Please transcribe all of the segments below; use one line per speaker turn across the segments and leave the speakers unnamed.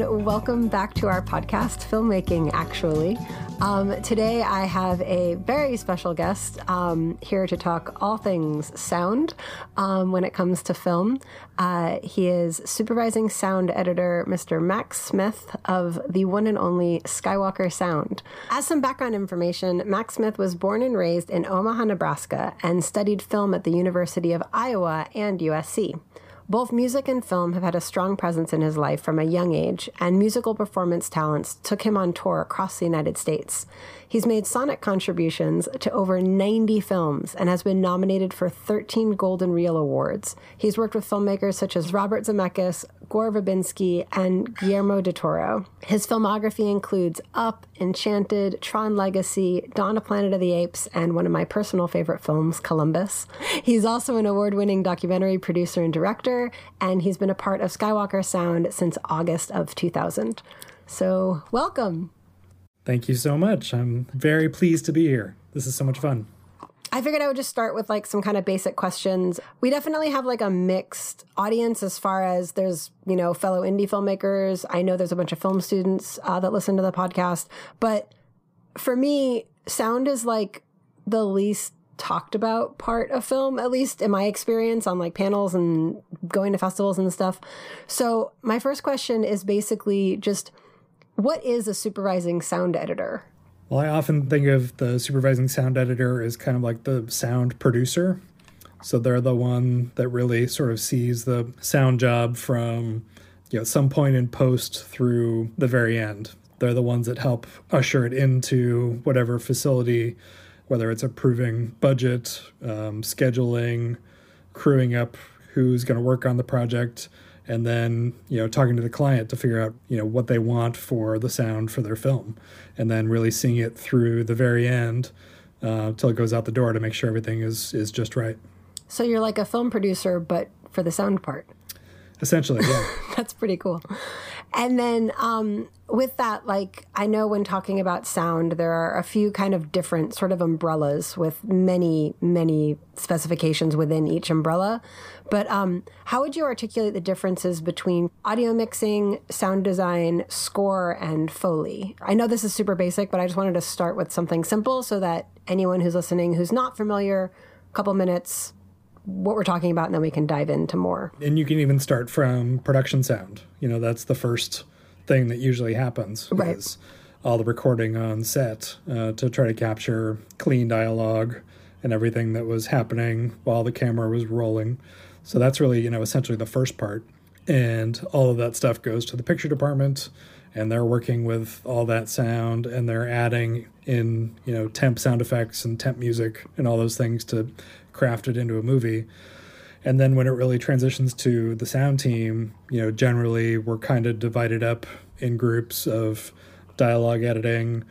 welcome back to our podcast, Filmmaking, actually. Um, today, I have a very special guest um, here to talk all things sound um, when it comes to film. Uh, he is supervising sound editor, Mr. Max Smith of the one and only Skywalker Sound. As some background information, Max Smith was born and raised in Omaha, Nebraska, and studied film at the University of Iowa and USC. Both music and film have had a strong presence in his life from a young age, and musical performance talents took him on tour across the United States. He's made sonic contributions to over 90 films and has been nominated for 13 Golden Reel Awards. He's worked with filmmakers such as Robert Zemeckis, Gore Verbinski, and Guillermo del Toro. His filmography includes Up, Enchanted, Tron Legacy, Dawn of Planet of the Apes, and one of my personal favorite films, Columbus. He's also an award winning documentary producer and director, and he's been a part of Skywalker Sound since August of 2000. So, welcome.
Thank you so much. I'm very pleased to be here. This is so much fun.
I figured I would just start with like some kind of basic questions. We definitely have like a mixed audience as far as there's, you know, fellow indie filmmakers. I know there's a bunch of film students uh, that listen to the podcast. But for me, sound is like the least talked about part of film, at least in my experience on like panels and going to festivals and stuff. So my first question is basically just what is a supervising sound editor?
Well, I often think of the supervising sound editor as kind of like the sound producer. So they're the one that really sort of sees the sound job from you know some point in post through the very end. They're the ones that help usher it into whatever facility, whether it's approving budget, um, scheduling, crewing up who's going to work on the project, and then you know talking to the client to figure out you know what they want for the sound for their film and then really seeing it through the very end uh, till it goes out the door to make sure everything is is just right.
So you're like a film producer but for the sound part.
Essentially yeah.
That's pretty cool. And then um, with that, like I know when talking about sound, there are a few kind of different sort of umbrellas with many, many specifications within each umbrella. But um, how would you articulate the differences between audio mixing, sound design, score, and Foley? I know this is super basic, but I just wanted to start with something simple so that anyone who's listening who's not familiar, a couple minutes, what we're talking about, and then we can dive into more.
And you can even start from production sound. You know, that's the first thing that usually happens.
Right.
Is all the recording on set uh, to try to capture clean dialogue and everything that was happening while the camera was rolling. So that's really, you know, essentially the first part. And all of that stuff goes to the picture department and they're working with all that sound and they're adding in, you know, temp sound effects and temp music and all those things to craft it into a movie. And then when it really transitions to the sound team, you know, generally we're kind of divided up in groups of dialogue editing,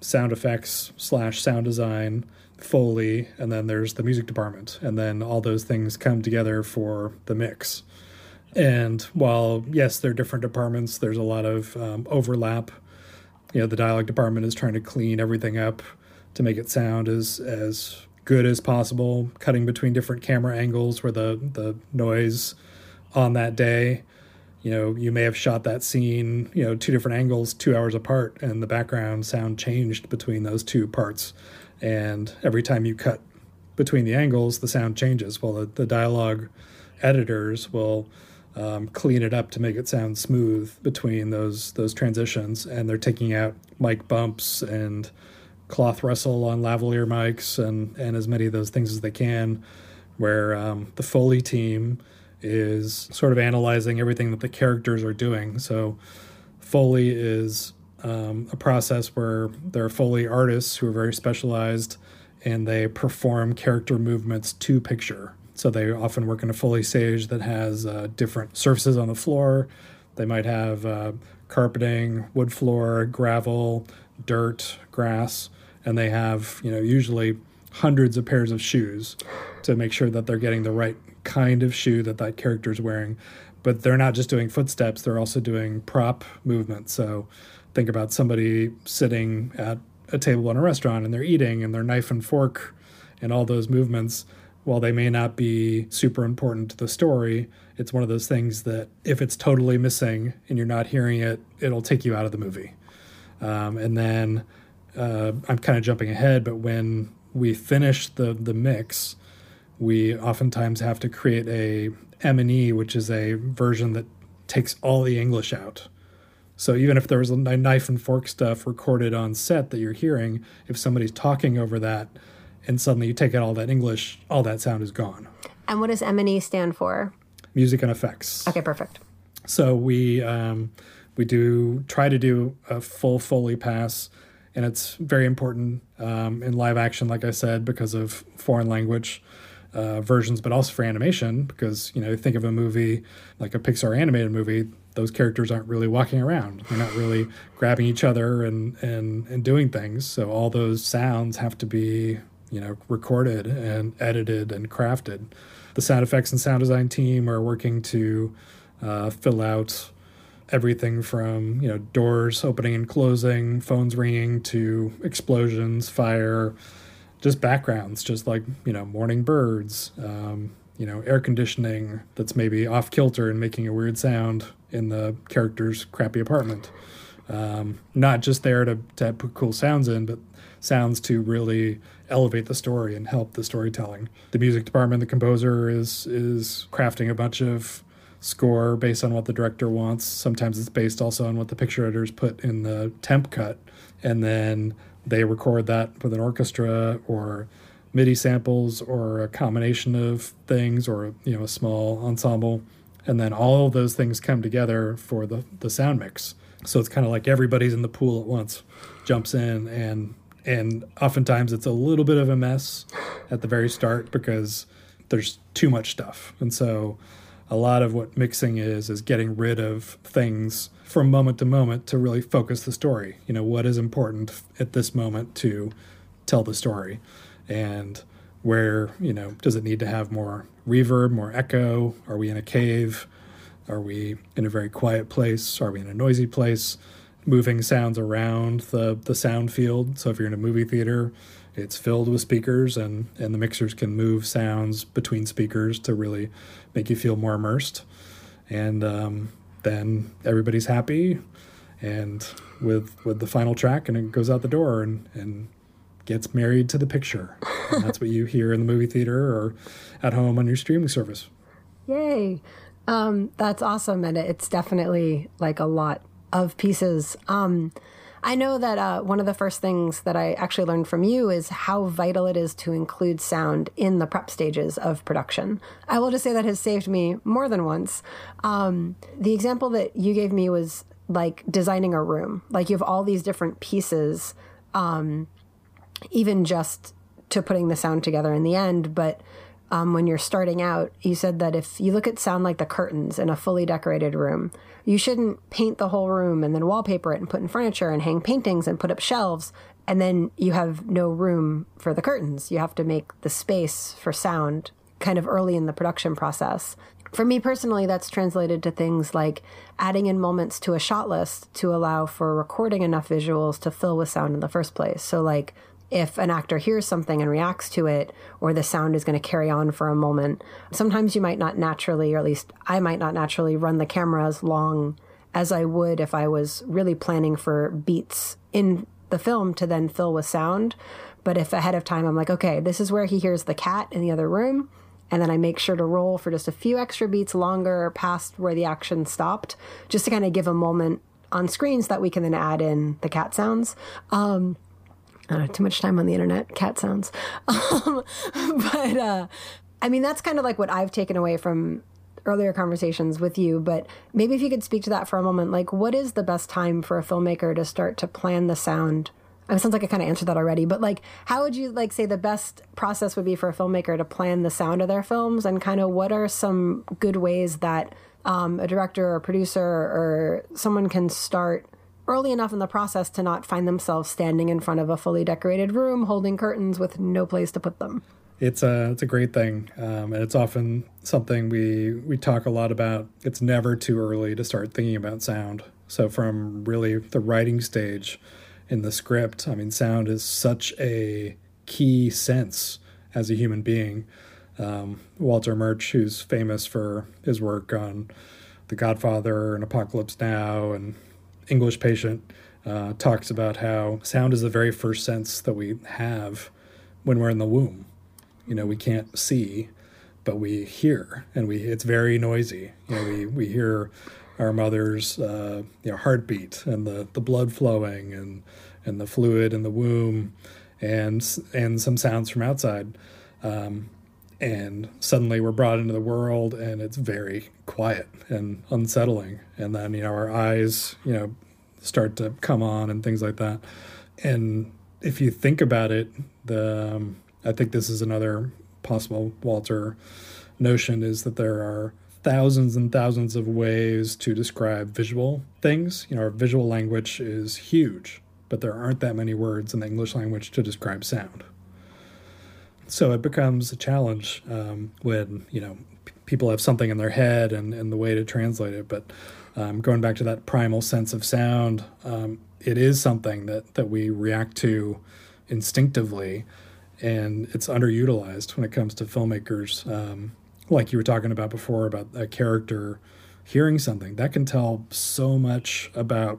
sound effects slash sound design, Foley, and then there's the music department. And then all those things come together for the mix. And while, yes, they're different departments, there's a lot of um, overlap. You know, the dialogue department is trying to clean everything up to make it sound as, as good as possible, cutting between different camera angles where the the noise on that day, you know, you may have shot that scene, you know, two different angles, two hours apart, and the background sound changed between those two parts. And every time you cut between the angles, the sound changes. Well, the, the dialogue editors will um, clean it up to make it sound smooth between those those transitions, and they're taking out mic bumps and cloth wrestle on lavalier mics and and as many of those things as they can where um, the foley team is sort of analyzing everything that the characters are doing so foley is um, a process where there are foley artists who are very specialized and they perform character movements to picture. So they often work in a foley stage that has uh, different surfaces on the floor. They might have uh, carpeting wood floor gravel dirt grass and they have you know usually hundreds of pairs of shoes to make sure that they're getting the right kind of shoe that that character is wearing. But they're not just doing footsteps they're also doing prop movements. So think about somebody sitting at a table in a restaurant and they're eating and their knife and fork and all those movements while they may not be super important to the story, it's one of those things that if it's totally missing and you're not hearing it, it'll take you out of the movie. Um, and then uh, I'm kind of jumping ahead, but when we finish the the mix, we oftentimes have to create a M&E, which is a version that takes all the English out. So even if there was a knife and fork stuff recorded on set that you're hearing, if somebody's talking over that, and suddenly you take out all that English, all that sound is gone.
And what does M&E stand for?
Music and effects.
Okay, perfect.
So we um, we do try to do a full Foley pass, and it's very important um, in live action, like I said, because of foreign language uh, versions, but also for animation, because you know, think of a movie like a Pixar animated movie, those characters aren't really walking around. They're not really grabbing each other and and and doing things. So all those sounds have to be you know recorded and edited and crafted. The sound effects and sound design team are working to uh, fill out everything from you know doors opening and closing, phones ringing to explosions, fire, just backgrounds, just like you know morning birds, um, you know air conditioning that's maybe off kilter and making a weird sound in the character's crappy apartment. Um, not just there to, to put cool sounds in, but sounds to really elevate the story and help the storytelling. The music department, the composer is is crafting a bunch of score based on what the director wants. Sometimes it's based also on what the picture editors put in the temp cut, and then they record that with an orchestra or MIDI samples or a combination of things or you know a small ensemble and then all of those things come together for the the sound mix. So it's kind of like everybody's in the pool at once, jumps in, and and oftentimes it's a little bit of a mess at the very start because there's too much stuff, and so a lot of what mixing is is getting rid of things from moment to moment to really focus the story. You know what is important at this moment to tell the story, and where you know does it need to have more reverb, more echo? Are we in a cave? Are we in a very quiet place? Are we in a noisy place? Moving sounds around the, the sound field. So if you're in a movie theater, it's filled with speakers and, and the mixers can move sounds between speakers to really make you feel more immersed. And um, then everybody's happy and with with the final track and it goes out the door and, and gets married to the picture. That's what you hear in the movie theater or at home on your streaming service.
Yay. Um, that's awesome. And it's definitely like a lot of pieces. Um, I know that uh, one of the first things that I actually learned from you is how vital it is to include sound in the prep stages of production. I will just say that has saved me more than once. Um, the example that you gave me was like designing a room. Like you have all these different pieces, um, even just to putting the sound together in the end. But um, when you're starting out, you said that if you look at sound like the curtains in a fully decorated room, you shouldn't paint the whole room and then wallpaper it and put in furniture and hang paintings and put up shelves. And then you have no room for the curtains. You have to make the space for sound kind of early in the production process. For me personally, that's translated to things like adding in moments to a shot list to allow for recording enough visuals to fill with sound in the first place. So, like if an actor hears something and reacts to it, or the sound is going to carry on for a moment, sometimes you might not naturally, or at least I might not naturally, run the camera as long as I would if I was really planning for beats in the film to then fill with sound. But if ahead of time I'm like, okay, this is where he hears the cat in the other room, and then I make sure to roll for just a few extra beats longer past where the action stopped, just to kind of give a moment on screens that we can then add in the cat sounds. Um, I don't know, too much time on the internet, cat sounds. Um, but uh, I mean, that's kind of like what I've taken away from earlier conversations with you. But maybe if you could speak to that for a moment, like what is the best time for a filmmaker to start to plan the sound? I mean, it sounds like I kind of answered that already, but like, how would you like say the best process would be for a filmmaker to plan the sound of their films, and kind of what are some good ways that um, a director or a producer or someone can start early enough in the process to not find themselves standing in front of a fully decorated room holding curtains with no place to put them.
It's a it's a great thing, um, and it's often something we we talk a lot about. It's never too early to start thinking about sound. So from really the writing stage in the script, I mean, sound is such a key sense as a human being. Um, Walter Murch, who's famous for his work on The Godfather and Apocalypse Now and English Patient, uh, talks about how sound is the very first sense that we have when we're in the womb. You know, we can't see, but we hear, and we it's very noisy. You know, we we hear our mother's uh, you know heartbeat and the the blood flowing and and the fluid in the womb, and and some sounds from outside. Um, and suddenly we're brought into the world and it's very quiet and unsettling. And then you know our eyes you know start to come on and things like that. And if you think about it the um, i think this is another possible walter notion is that there are thousands and thousands of ways to describe visual things. You know our visual language is huge but there aren't that many words in the english language to describe sound so it becomes a challenge um, when you know p- people have something in their head and, and the way to translate it. But um, going back to that primal sense of sound, um, it is something that that we react to instinctively, and it's underutilized when it comes to filmmakers. Um, like you were talking about before about a character hearing something that can tell so much about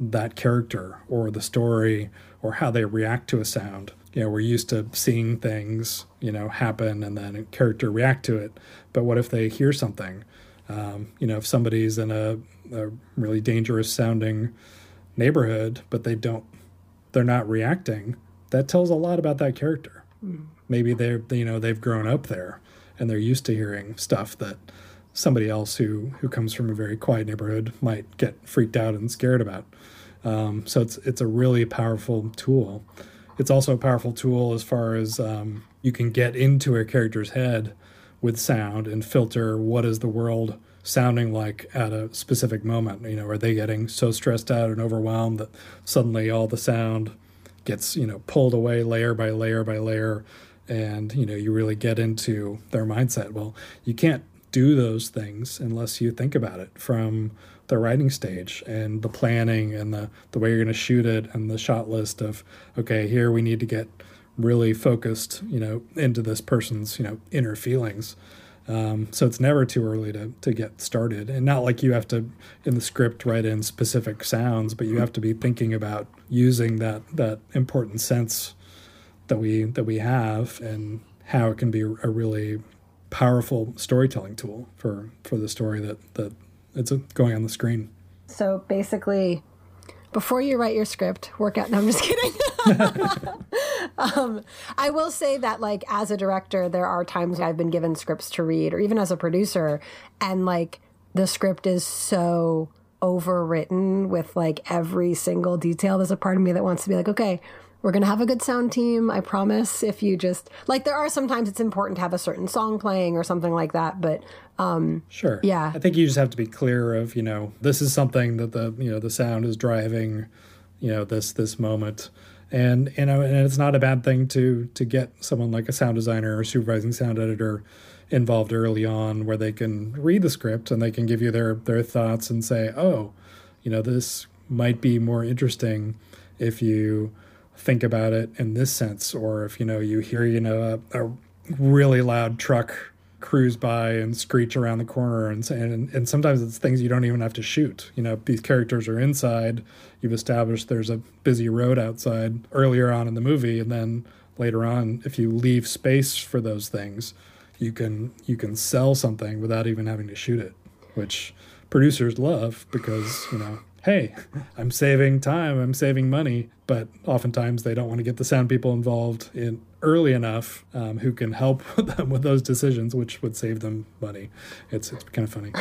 that character or the story or how they react to a sound you know we're used to seeing things you know happen and then a character react to it. But what if they hear something? Um, you know if somebody's in a, a, really dangerous sounding neighborhood but they don't they're not reacting that tells a lot about that character. Mm. maybe they're you know they've grown up there and they're used to hearing stuff that somebody else who who comes from a very quiet neighborhood might get freaked out and scared about. Um, so it's it's a really powerful tool it's also a powerful tool as far as um, you can get into a character's head with sound and filter what is the world sounding like at a specific moment. You know, are they getting so stressed out and overwhelmed that suddenly all the sound gets you know pulled away layer by layer by layer, and you know you really get into their mindset. Well, you can't do those things unless you think about it from the writing stage and the planning and the, the way you're going to shoot it and the shot list of okay here we need to get really focused you know into this person's you know inner feelings. Um, so it's never too early to, to get started. And not like you have to in the script write in specific sounds but you have to be thinking about using that that important sense that we that we have and how it can be a really powerful storytelling tool for for the story that that it's going on the screen.
So basically, before you write your script, work out. No, I'm just kidding. um, I will say that, like, as a director, there are times I've been given scripts to read, or even as a producer, and like the script is so overwritten with like every single detail. There's a part of me that wants to be like, okay, we're going to have a good sound team. I promise. If you just like, there are sometimes it's important to have a certain song playing or something like that. But um,
sure,
yeah,
I think you just have to be clear of you know this is something that the you know the sound is driving, you know this this moment, and you know and it's not a bad thing to to get someone like a sound designer or supervising sound editor involved early on where they can read the script and they can give you their their thoughts and say oh you know this might be more interesting if you think about it in this sense, or if you know you hear you know a, a really loud truck cruise by and screech around the corner and, and and sometimes it's things you don't even have to shoot you know these characters are inside you've established there's a busy road outside earlier on in the movie and then later on if you leave space for those things you can you can sell something without even having to shoot it which producers love because you know hey, I'm saving time, I'm saving money. But oftentimes they don't want to get the sound people involved in early enough um, who can help them with those decisions, which would save them money. It's, it's kind of funny.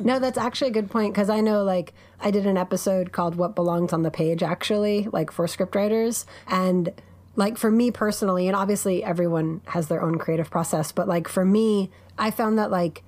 no, that's actually a good point because I know like I did an episode called What Belongs on the Page, actually, like for scriptwriters. And like for me personally, and obviously everyone has their own creative process, but like for me, I found that like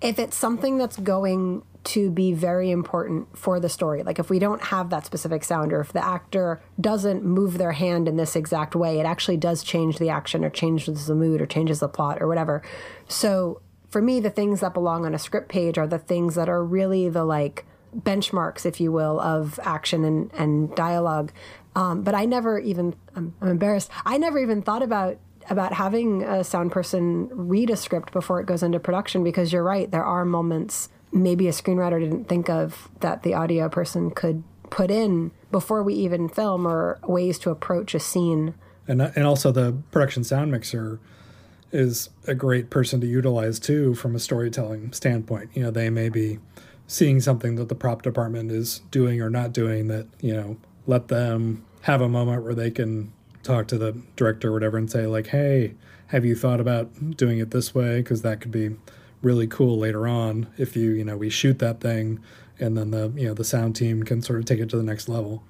if it's something that's going to be very important for the story. Like if we don't have that specific sound or if the actor doesn't move their hand in this exact way, it actually does change the action or changes the mood or changes the plot or whatever. So for me, the things that belong on a script page are the things that are really the like benchmarks, if you will, of action and, and dialogue. Um, but I never even, I'm, I'm embarrassed, I never even thought about about having a sound person read a script before it goes into production because you're right. There are moments maybe a screenwriter didn't think of that the audio person could put in before we even film or ways to approach a scene.
And, and also the production sound mixer is a great person to utilize too from a storytelling standpoint. You know, they may be seeing something that the prop department is doing or not doing that, you know, let them have a moment where they can talk to the director or whatever and say like, "Hey, have you thought about doing it this way because that could be really cool later on if you, you know, we shoot that thing and then the, you know, the sound team can sort of take it to the next level."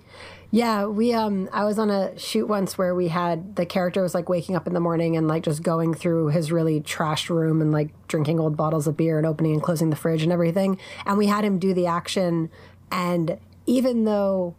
Yeah, we um I was on a shoot once where we had the character was like waking up in the morning and like just going through his really trashed room and like drinking old bottles of beer and opening and closing the fridge and everything. And we had him do the action and even though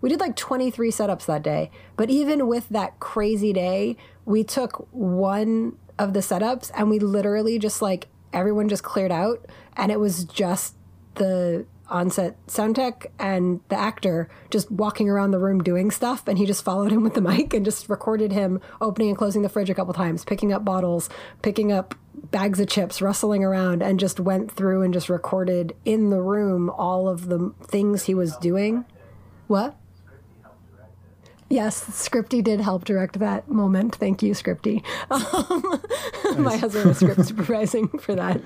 we did like 23 setups that day, but even with that crazy day, we took one of the setups and we literally just like everyone just cleared out and it was just the on-set sound tech and the actor just walking around the room doing stuff and he just followed him with the mic and just recorded him opening and closing the fridge a couple times picking up bottles picking up bags of chips rustling around and just went through and just recorded in the room all of the things he was doing. What Yes, Scripty did help direct that moment. Thank you, Scripty. Um, nice. My husband was script supervising for that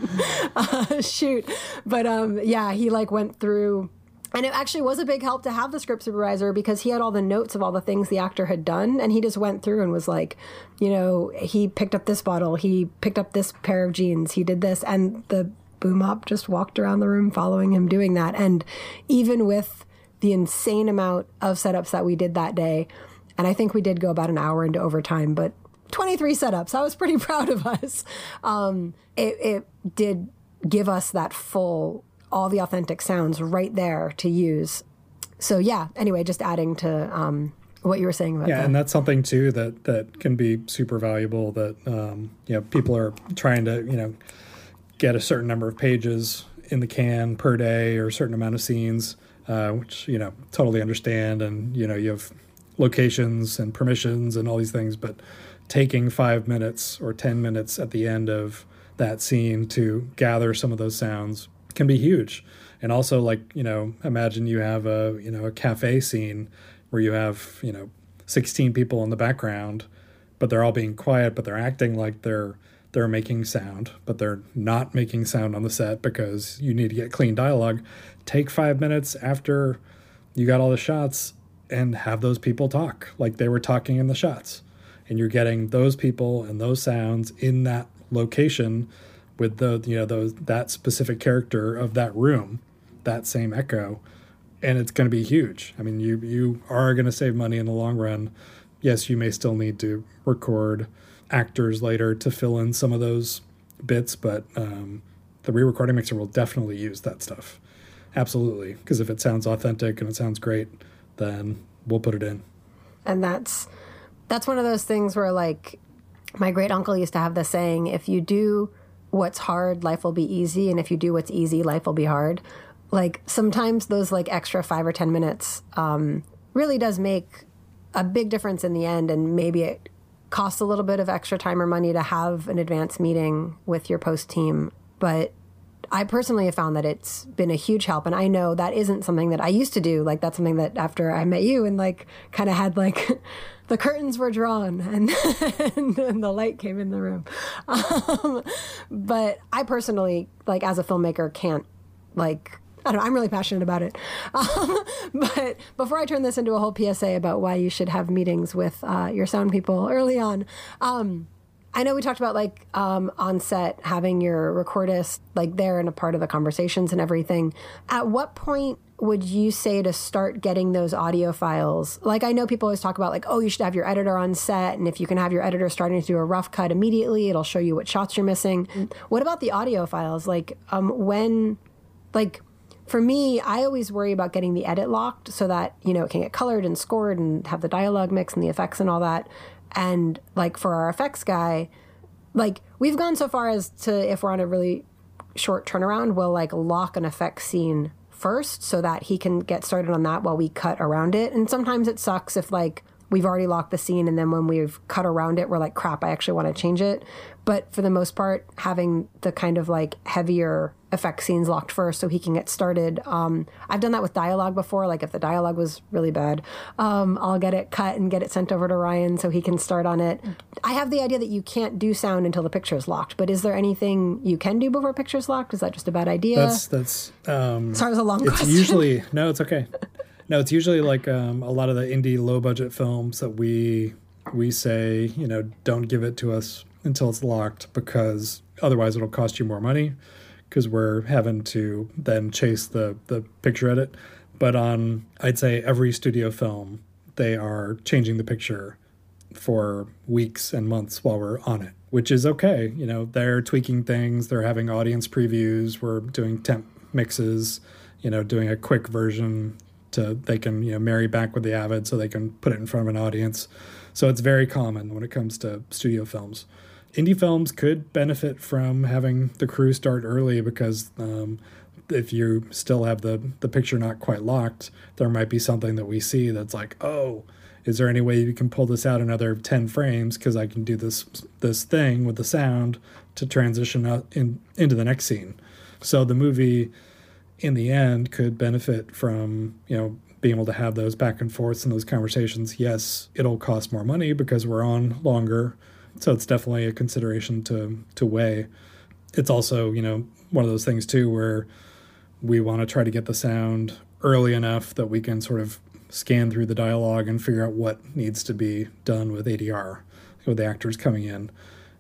uh, shoot, but um, yeah, he like went through. And it actually was a big help to have the script supervisor because he had all the notes of all the things the actor had done. And he just went through and was like, you know, he picked up this bottle, he picked up this pair of jeans, he did this. And the boom op just walked around the room following him doing that. And even with the insane amount of setups that we did that day. And I think we did go about an hour into overtime, but 23 setups. I was pretty proud of us. Um, it, it did give us that full, all the authentic sounds right there to use. So yeah. Anyway, just adding to um, what you were saying about
yeah,
that.
and that's something too that that can be super valuable. That um, you know people are trying to you know get a certain number of pages in the can per day or a certain amount of scenes uh, which you know totally understand, and you know you have locations and permissions and all these things, but taking five minutes or ten minutes at the end of that scene to gather some of those sounds can be huge. And also, like you know, imagine you have a you know a cafe scene where you have you know 16 people in the background, but they're all being quiet, but they're acting like they're they're making sound, but they're not making sound on the set because you need to get clean dialogue. Take five minutes after you got all the shots and have those people talk like they were talking in the shots. And you're getting those people and those sounds in that location with the you know those that specific character of that room, that same echo, and it's going to be huge. I mean, you you are going to save money in the long run. Yes, you may still need to record actors later to fill in some of those bits, but um, the re-recording mixer will definitely use that stuff. Absolutely, because if it sounds authentic and it sounds great, then we'll put it in.
And that's that's one of those things where like my great uncle used to have the saying, if you do what's hard, life will be easy, and if you do what's easy, life will be hard. Like sometimes those like extra five or ten minutes um, really does make a big difference in the end, and maybe it costs a little bit of extra time or money to have an advance meeting with your post team, but I personally have found that it's been a huge help. And I know that isn't something that I used to do. Like, that's something that after I met you and like kind of had like the curtains were drawn and, and, and, the light came in the room. Um, but I personally, like, as a filmmaker, can't like I don't know, I'm really passionate about it. Um, but before I turn this into a whole PSA about why you should have meetings with uh, your sound people early on, um, I know we talked about like um, on set having your recordist like there and a part of the conversations and everything. At what point would you say to start getting those audio files? Like I know people always talk about like, oh, you should have your editor on set, and if you can have your editor starting to do a rough cut immediately, it'll show you what shots you're missing. What about the audio files? Like um, when, like for me, I always worry about getting the edit locked so that, you know, it can get colored and scored and have the dialogue mix and the effects and all that. And like for our effects guy, like we've gone so far as to if we're on a really short turnaround, we'll like lock an effects scene first so that he can get started on that while we cut around it. And sometimes it sucks if like we've already locked the scene and then when we've cut around it we're like crap i actually want to change it but for the most part having the kind of like heavier effect scenes locked first so he can get started. Um, i've done that with dialogue before like if the dialogue was really bad um, i'll get it cut and get it sent over to ryan so he can start on it. I have the idea that you can't do sound until the picture is locked but is there anything you can do before picture is locked? Is that just a bad idea?
That's that's um,
sorry it was a long
it's
question.
usually no, it's okay. No, it's usually like um, a lot of the indie low budget films that we we say you know don't give it to us until it's locked because otherwise it'll cost you more money because we're having to then chase the the picture edit. But on I'd say every studio film they are changing the picture for weeks and months while we're on it, which is okay. You know, they're tweaking things, they're having audience previews, we're doing temp mixes, you know, doing a quick version to they can, you know, marry back with the Avid so they can put it in front of an audience. So it's very common when it comes to studio films. Indie films could benefit from having the crew start early because um, if you still have the the picture not quite locked, there might be something that we see that's like, oh, is there any way you can pull this out another 10 frames? Because i can do this this thing with the sound to transition out in, into the next scene. So the movie in the end could benefit from you know being able to have those back and forths and those conversations. Yes it'll cost more money because we're on longer so it's definitely a consideration to to weigh it's also you know one of those things too where we want to try to get the sound early enough that we can sort of scan through the dialogue and figure out what needs to be done with ADR, with the actors coming in.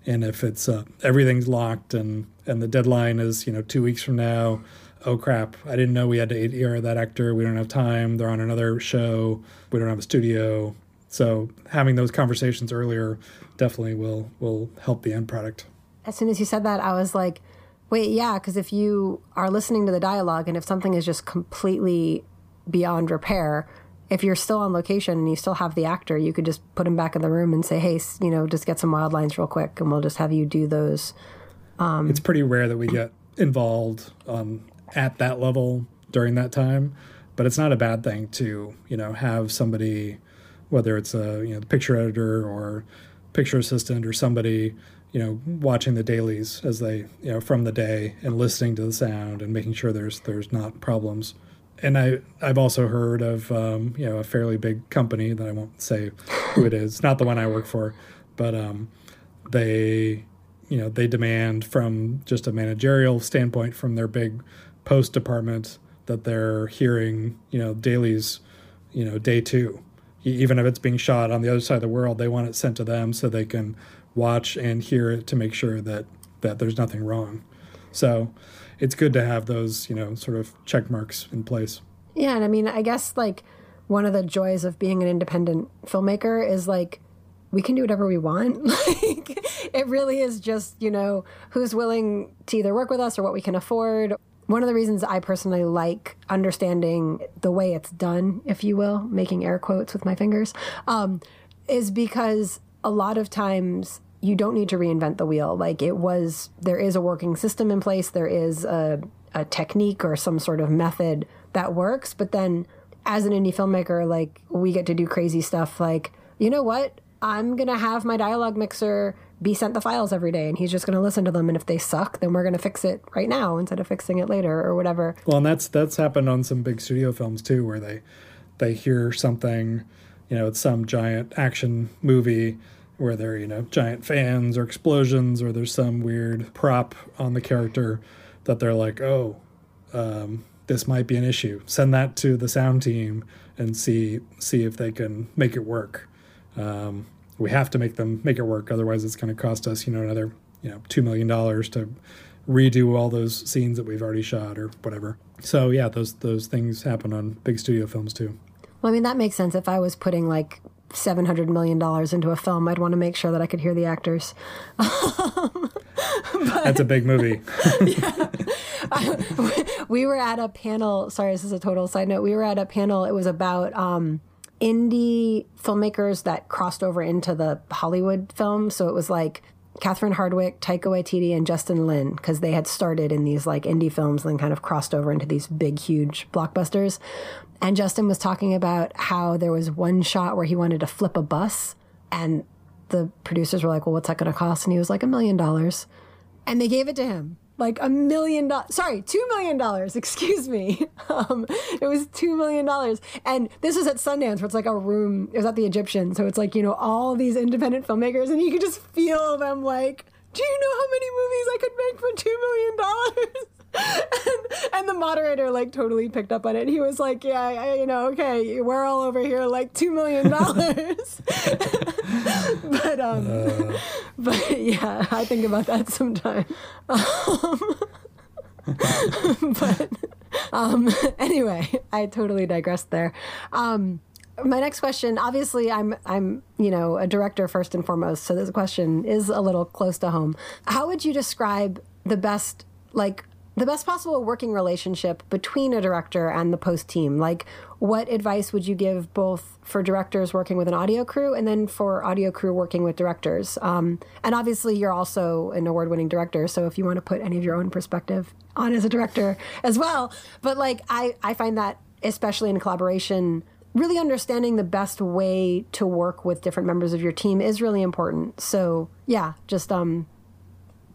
And if it's uh, everything's locked and and the deadline is you know two weeks from now, oh crap! I didn't know we had to ADR that actor. We don't have time. They're on another show. We don't have a studio. So having those conversations earlier definitely will will help the end product.
As soon as you said that, I was like, wait, yeah, because if you are listening to the dialogue and if something is just completely beyond repair, if you're still on location and you still have the actor, you could just put him back in the room and say, hey, you know, just get some wild lines real quick and we'll just have you do those.
Um, it's pretty rare that we get involved um, at that level during that time, but it's not a bad thing to, you know, have somebody, whether it's a, you know, the picture editor or picture assistant or somebody, you know, watching the dailies as they, you know, from the day and listening to the sound and making sure there's there's not problems. And I I've also heard of um, you know a fairly big company that I won't say who it is, not the one I work for, but um, they you know they demand from just a managerial standpoint from their big post department that they're hearing you know dailies you know day two even if it's being shot on the other side of the world they want it sent to them so they can watch and hear it to make sure that that there's nothing wrong so it's good to have those, you know, sort of check marks in place.
Yeah, and I mean, I guess like one of the joys of being an independent filmmaker is like we can do whatever we want. like it really is just, you know, who's willing to either work with us or what we can afford. One of the reasons I personally like understanding the way it's done, if you will, making air quotes with my fingers, um, is because a lot of times you don't need to reinvent the wheel. Like it was, there is a working system in place, there is a, a technique or some sort of method that works. But then as an indie filmmaker, like we get to do crazy stuff like, you know what? I'm going to have my dialogue mixer be sent the files every day and he's just going to listen to them and if they suck then we're going to fix it right now instead of fixing it later or whatever.
Well, and that's that's happened on some big studio films too where they they hear something, you know, it's some giant action movie where they're, you know, giant fans or explosions or there's some weird prop on the character that they're like, oh, um, this might be an issue. Send that to the sound team and see see if they can make it work. Um, we have to make them make it work, otherwise it's going to cost us, you know, another you know two million dollars to redo all those scenes that we've already shot or whatever. So yeah, those those things happen on big studio films too.
Well, I mean that makes sense. If I was putting like seven hundred million dollars into a film, I'd want to make sure that I could hear the actors.
but, That's a big movie.
yeah, I, we were at a panel. Sorry, this is a total side note. We were at a panel. It was about um, indie filmmakers that crossed over into the Hollywood film. So it was like Catherine Hardwicke, Taika Waititi, and Justin Lin, because they had started in these like indie films and then kind of crossed over into these big, huge blockbusters. and Justin was talking about how there was one shot where he wanted to flip a bus, and the producers were like, "Well, what's that going to cost?" And he was like, "A million dollars," and they gave it to him. Like a million dollars, sorry, two million dollars, excuse me. Um, it was two million dollars. And this was at Sundance, where it's like a room, it was at the Egyptian. So it's like, you know, all these independent filmmakers, and you could just feel them like, do you know how many movies I could make for two million dollars? and, and, the moderator like totally picked up on it. He was like, "Yeah, I, you know, okay, we're all over here like two million dollars." but um, uh. but yeah, I think about that sometimes. Um, but um, anyway, I totally digressed there. Um, my next question obviously i'm i'm you know a director first and foremost so this question is a little close to home how would you describe the best like the best possible working relationship between a director and the post team. Like what advice would you give both for directors working with an audio crew and then for audio crew working with directors? Um, and obviously you're also an award-winning director so if you want to put any of your own perspective on as a director as well. But like i i find that especially in collaboration really understanding the best way to work with different members of your team is really important. So yeah just um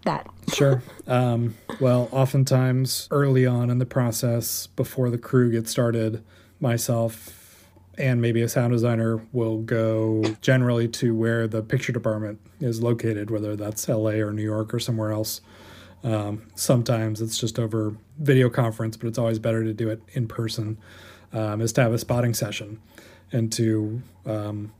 that.
sure. Um, well, oftentimes early on in the process, before the crew gets started, myself and maybe a sound designer will go generally to where the picture department is located, whether that's LA or New York or somewhere else. Um, sometimes it's just over video conference, but it's always better to do it in person. Um, is to have a spotting session and to um,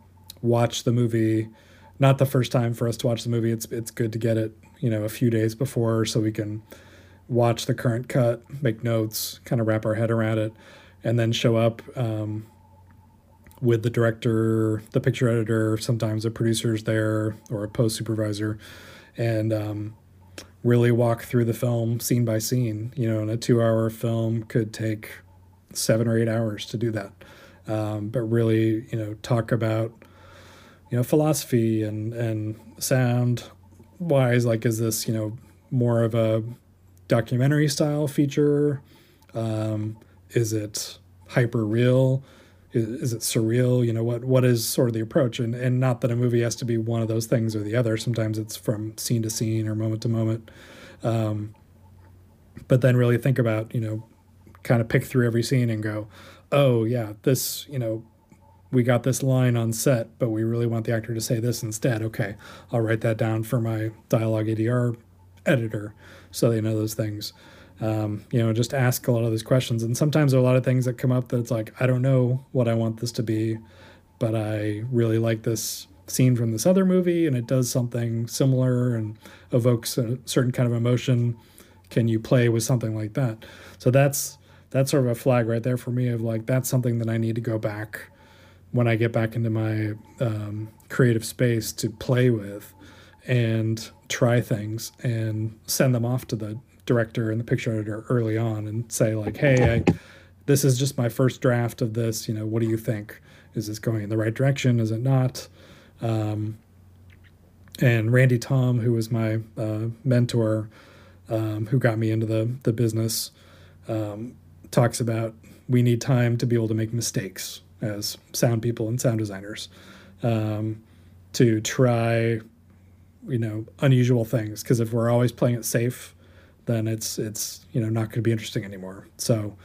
watch the movie. Not the first time for us to watch the movie. It's it's good to get it you know, a few days before so we can watch the current cut, make notes, kind of wrap our head around it, and then show up um, with the director, the picture editor, sometimes a producer's there or a post supervisor, and um, really walk through the film scene by scene. You know, and a two hour film could take seven or eight hours to do that. Um, but really, you know, talk about you know philosophy and and sound wise like is this you know more of a documentary style feature? Um, is it hyper real? Is, is, it surreal? You know what what is sort of the approach? And and not that a movie has to be one of those things or the other. Sometimes it's from scene to scene or moment to moment. Um, but then really think about you know kind of pick through every scene and go oh yeah this you know we got this line on set, but we really want the actor to say this instead. Okay, I'll write that down for my dialogue ADR editor so they know those things. Um, you know, just ask a lot of those questions. And sometimes there are a lot of things that come up that it's like, I don't know what I want this to be, but I really like this scene from this other movie and it does something similar and evokes a certain kind of emotion. Can you play with something like that? So that's that's sort of a flag right there for me of like that's something that I need to go back when I get back into my um, creative space to play with and try things and send them off to the director and the picture editor early on and say like hey I, this is just my first draft of this. You know what do you think? Is this going in the right direction? Is it not? Um, and Randy Thom who was my uh, mentor um, who got me into the, the business um, talks about we need time to be able to make mistakes as sound people and sound designers um, to try you know unusual things. Because if we're always playing it safe then it's it's you know not going to be interesting anymore. So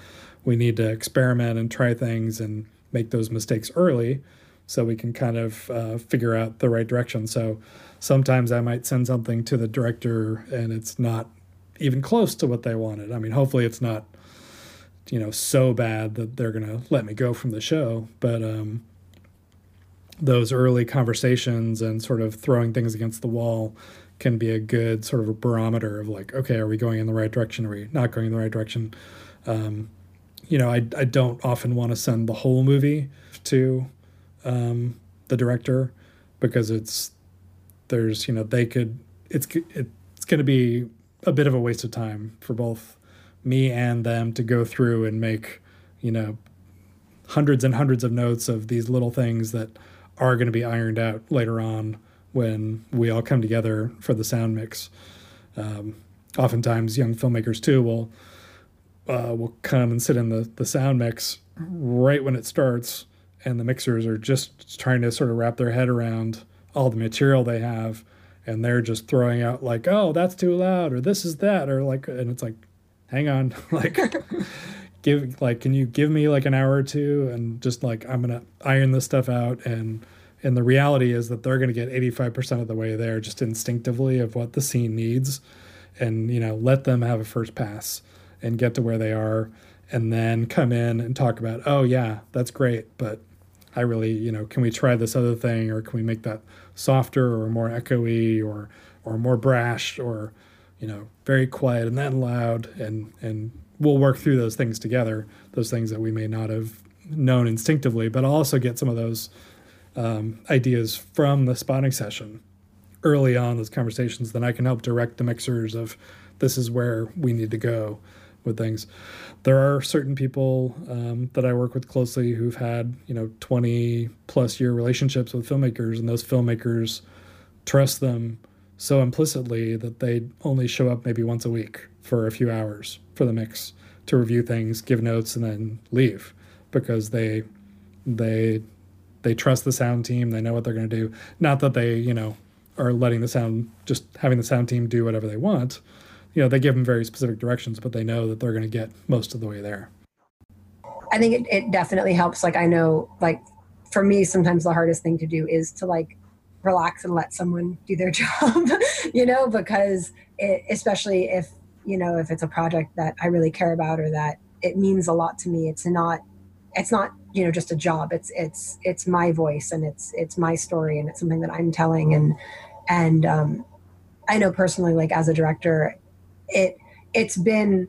we need to experiment and try things and make those mistakes early so we can kind of uh, figure out the right direction. So sometimes i might send something to the director and it's not even close to what they wanted. I mean hopefully it's not you know so bad that they're gonna let me go from the show. But um, those early conversations and sort of throwing things against the wall can be a good sort of a barometer of like okay are we going in the right direction? Are we not going in the right direction? Um, you know I, I don't often want to send the whole movie to um, the director because it's there's you know they could it's it's going to be a bit of a waste of time for both me and them to go through and make, you know, hundreds and hundreds of notes of these little things that are going to be ironed out later on when we all come together for the sound mix. Um, oftentimes, young filmmakers too will uh, will come and sit in the, the sound mix right when it starts, and the mixers are just trying to sort of wrap their head around all the material they have, and they're just throwing out like, "Oh, that's too loud," or "This is that," or like, and it's like, "Hang on, like." give like can you give me like an hour or two? And just like i'm gonna iron this stuff out. And and the reality is that they're to get 85% of the way there just instinctively of what the scene needs. And you know let them have a first pass and get to where they are and then come in and talk about oh yeah that's great but i really you know can we try this other thing? Or can we make that softer or more echoey or or more brash or you know very quiet and then loud and and we'll work through those things together those things that we may not have known instinctively but I'll also get some of those um, ideas from the spotting session early on those conversations then i can help direct the mixers of this is where we need to go with things. There are certain people um, that i work with closely who've had you know 20 plus year relationships with filmmakers and those filmmakers trust them so implicitly that they only show up maybe once a week for a few hours for the mix to review things give notes and then leave because they they they trust the sound team. They know what they're going to do. Not that they you know are letting the sound just having the sound team do whatever they want. You know they give them very specific directions but they know that they're going to get most of the way there.
I think it, it definitely helps. Like i know like for me sometimes the hardest thing to do is to like relax and let someone do their job you know because it, especially if you know if it's a project that i really care about or that it means a lot to me it's not it's not you know just a job. It's it's it's my voice and it's it's my story and it's something that i'm telling. And and um, i know personally like as a director it it's been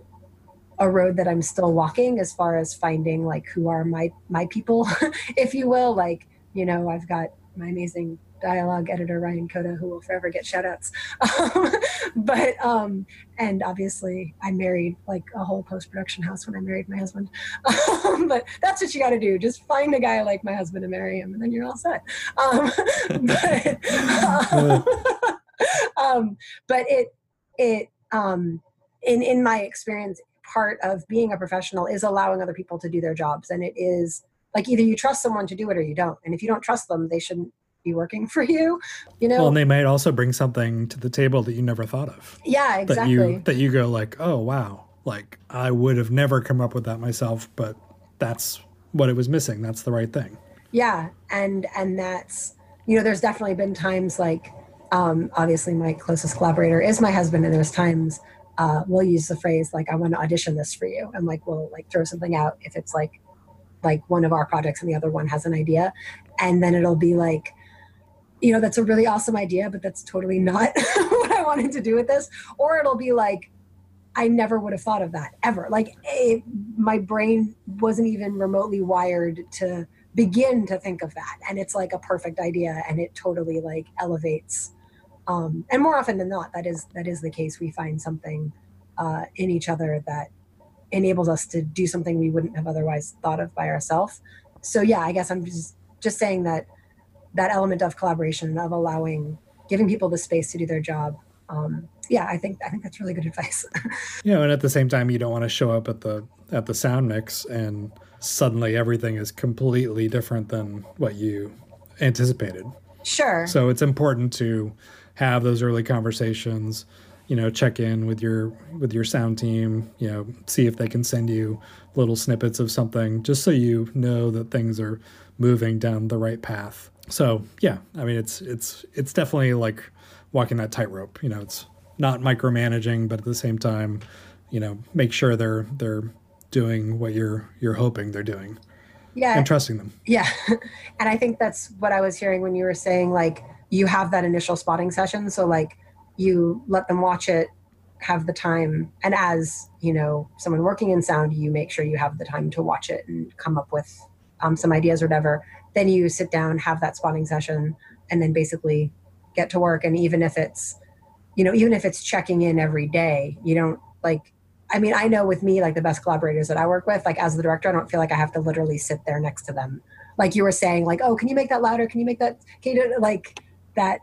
a road that i'm still walking as far as finding like who are my my people if you will. Like you know i've got my amazing dialogue editor Ryan Coda, who will forever get shout outs. Um, but, um, and obviously, I married like a whole post production house when I married my husband. Um, but that's what you got to do. Just find a guy like my husband and marry him, and then you're all set. Um, but, um, but it, it, um, in, in my experience, part of being a professional is allowing other people to do their jobs. And it is like either you trust someone to do it or you don't. And if you don't trust them, they shouldn't be working for you you know?
Well and they might also bring something to the table that you never thought of.
Yeah exactly
that you that you go like oh wow. Like i would have never come up with that myself but that's what it was missing. That's the right thing.
Yeah and and that's you know there's definitely been times like um obviously my closest collaborator is my husband and there's times uh, we'll use the phrase like i want to audition this for you. And like we'll like throw something out if it's like like one of our projects and the other one has an idea. And then it'll be like you know, that's a really awesome idea, but that's totally not what I wanted to do with this. Or it'll be like, I never would have thought of that ever. Like, it, my brain wasn't even remotely wired to begin to think of that. And it's like a perfect idea, and it totally like elevates. Um, and more often than not, that is that is the case. We find something uh, in each other that enables us to do something we wouldn't have otherwise thought of by ourselves. So yeah, I guess I'm just just saying that that element of collaboration of allowing giving people the space to do their job. Um, yeah i think i think that's really good advice.
You know and at the same time you don't want to show up at the at the sound mix and suddenly everything is completely different than what you anticipated.
Sure.
So it's important to have those early conversations you know check in with your with your sound team you know see if they can send you little snippets of something just so you know that things are moving down the right path so yeah, I mean it's it's it's definitely like walking that tightrope. You know, it's not micromanaging, but at the same time, you know, make sure they're they're doing what you're you're hoping they're doing.
Yeah.
And trusting them.
Yeah. and I think that's what I was hearing when you were saying like you have that initial spotting session. So like you let them watch it, have the time and as, you know, someone working in sound, you make sure you have the time to watch it and come up with um, some ideas or whatever then you sit down have that spotting session and then basically get to work. And even if it's you know even if it's checking in every day you don't like i mean i know with me like the best collaborators that i work with like as the director i don't feel like i have to literally sit there next to them. Like you were saying like oh can you make that louder? Can you make that can you do like that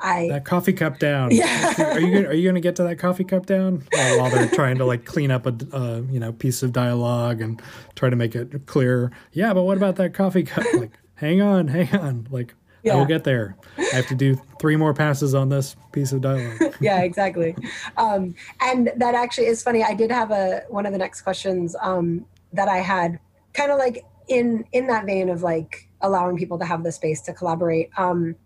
I
that coffee cup down.
Yeah.
are you gonna, are you going to get to that coffee cup down while, while they're trying to like clean up a uh, you know piece of dialogue and try to make it clear? Yeah, but what about that coffee cup? Like, hang on, hang on. Like,
Yeah.
I will get there. I have to do three more passes on this piece of dialogue.
yeah, exactly. Um, and that actually is funny. I did have a one of the next questions um, that I had, kind of like in in that vein of like allowing people to have the space to collaborate. Um,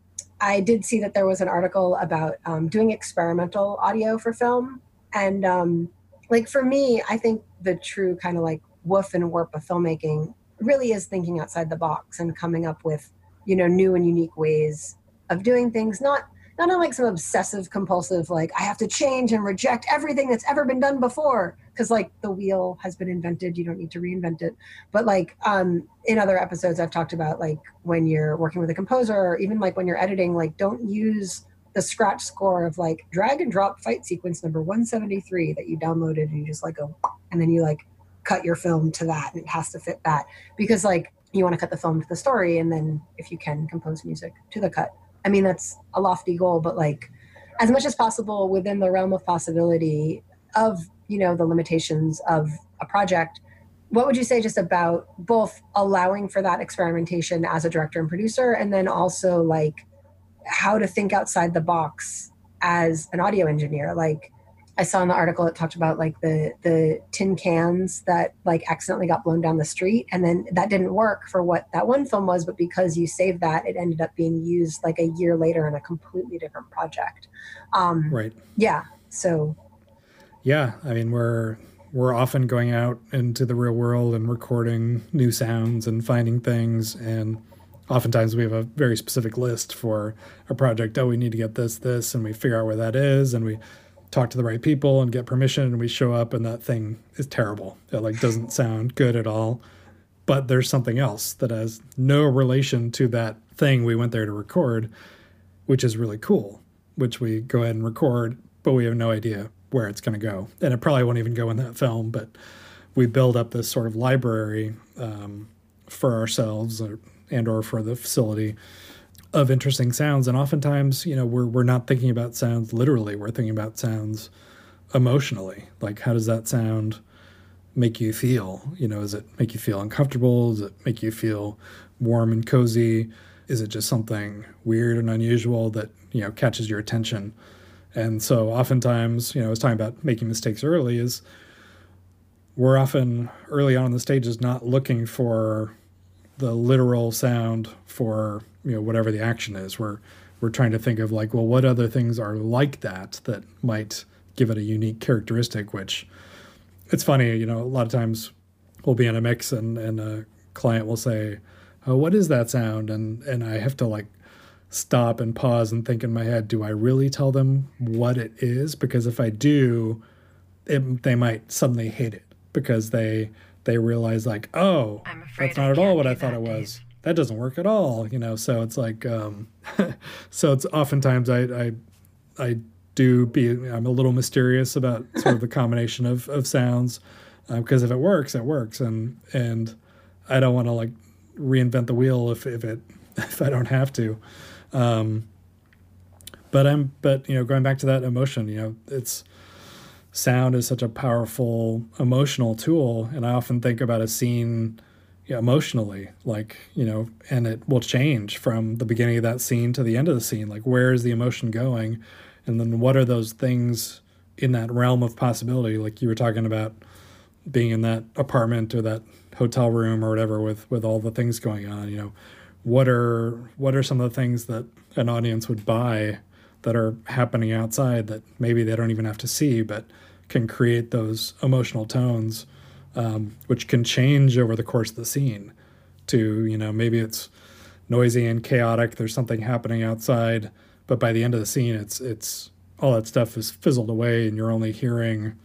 I did see that there was an article about um, doing experimental audio for film, and um, like for me, I think the true kind of like woof and warp of filmmaking really is thinking outside the box and coming up with you know new and unique ways of doing things not not in like some obsessive compulsive like i have to change and reject everything that's ever been done before because like the wheel has been invented you don't need to reinvent it. But like um in other episodes i've talked about like when you're working with a composer or even like when you're editing like don't use the scratch score of like drag and drop fight sequence number 173 that you downloaded and you just like go and then you like cut your film to that and it has to fit that. Because like you want to cut the film to the story and then if you can compose music to the cut. I mean that's a lofty goal but like as much as possible within the realm of possibility of you know the limitations of a project what would you say just about both allowing for that experimentation as a director and producer and then also like how to think outside the box as an audio engineer like I saw in the article it talked about like the the tin cans that like accidentally got blown down the street and then that didn't work for what that one film was but because you saved that it ended up being used like a year later in a completely different project um
Right.
yeah so
Yeah, I mean we're we're often going out into the real world and recording new sounds and finding things and oftentimes we have a very specific list for a project oh we need to get this this and we figure out where that is and we talk to the right people and get permission and we show up and that thing is terrible. It like doesn't sound good at all but there's something else that has no relation to that thing we went there to record which is really cool which we go ahead and record but we have no idea where it's going to go. And it probably won't even go in that film but we build up this sort of library um, for ourselves or, and or for the facility of interesting sounds. And oftentimes you know we're, we're not thinking about sounds literally we're thinking about sounds emotionally. Like how does that sound make you feel? You know does it make you feel uncomfortable? Does it make you feel warm and cozy? Is it just something weird and unusual that you know catches your attention and so oftentimes you know i was talking about making mistakes early is we're often early on in the stages not looking for the literal sound for you know whatever the action is. We're we're trying to think of like well what other things are like that that might give it a unique characteristic which it's funny you know a lot of times we'll be in a mix and and a client will say oh what is that sound? And and i have to like stop and pause and think in my head do i really tell them what it is? Because if i do it, they might suddenly hate it because they they realize like oh that's
I
not at all what i thought
that,
it was. That doesn't work at all you know? So it's like um so it's oftentimes i i i do be i'm a little mysterious about sort of the combination of of sounds because if it works it works. And and i don't want to like reinvent the wheel if if it if i don't have to um but i'm but you know going back to that emotion you know it's sound is such a powerful emotional tool and i often think about a scene emotionally like you know and it will change from the beginning of that scene to the end of the scene like where is the emotion going? And then what are those things in that realm of possibility? Like you were talking about being in that apartment or that hotel room or whatever with with all the things going on you know what are what are some of the things that an audience would buy that are happening outside that maybe they don't even have to see but can create those emotional tones um, which can change over the course of the scene to you know maybe it's noisy and chaotic there's something happening outside but by the end of the scene it's it's all that stuff is fizzled away and you're only hearing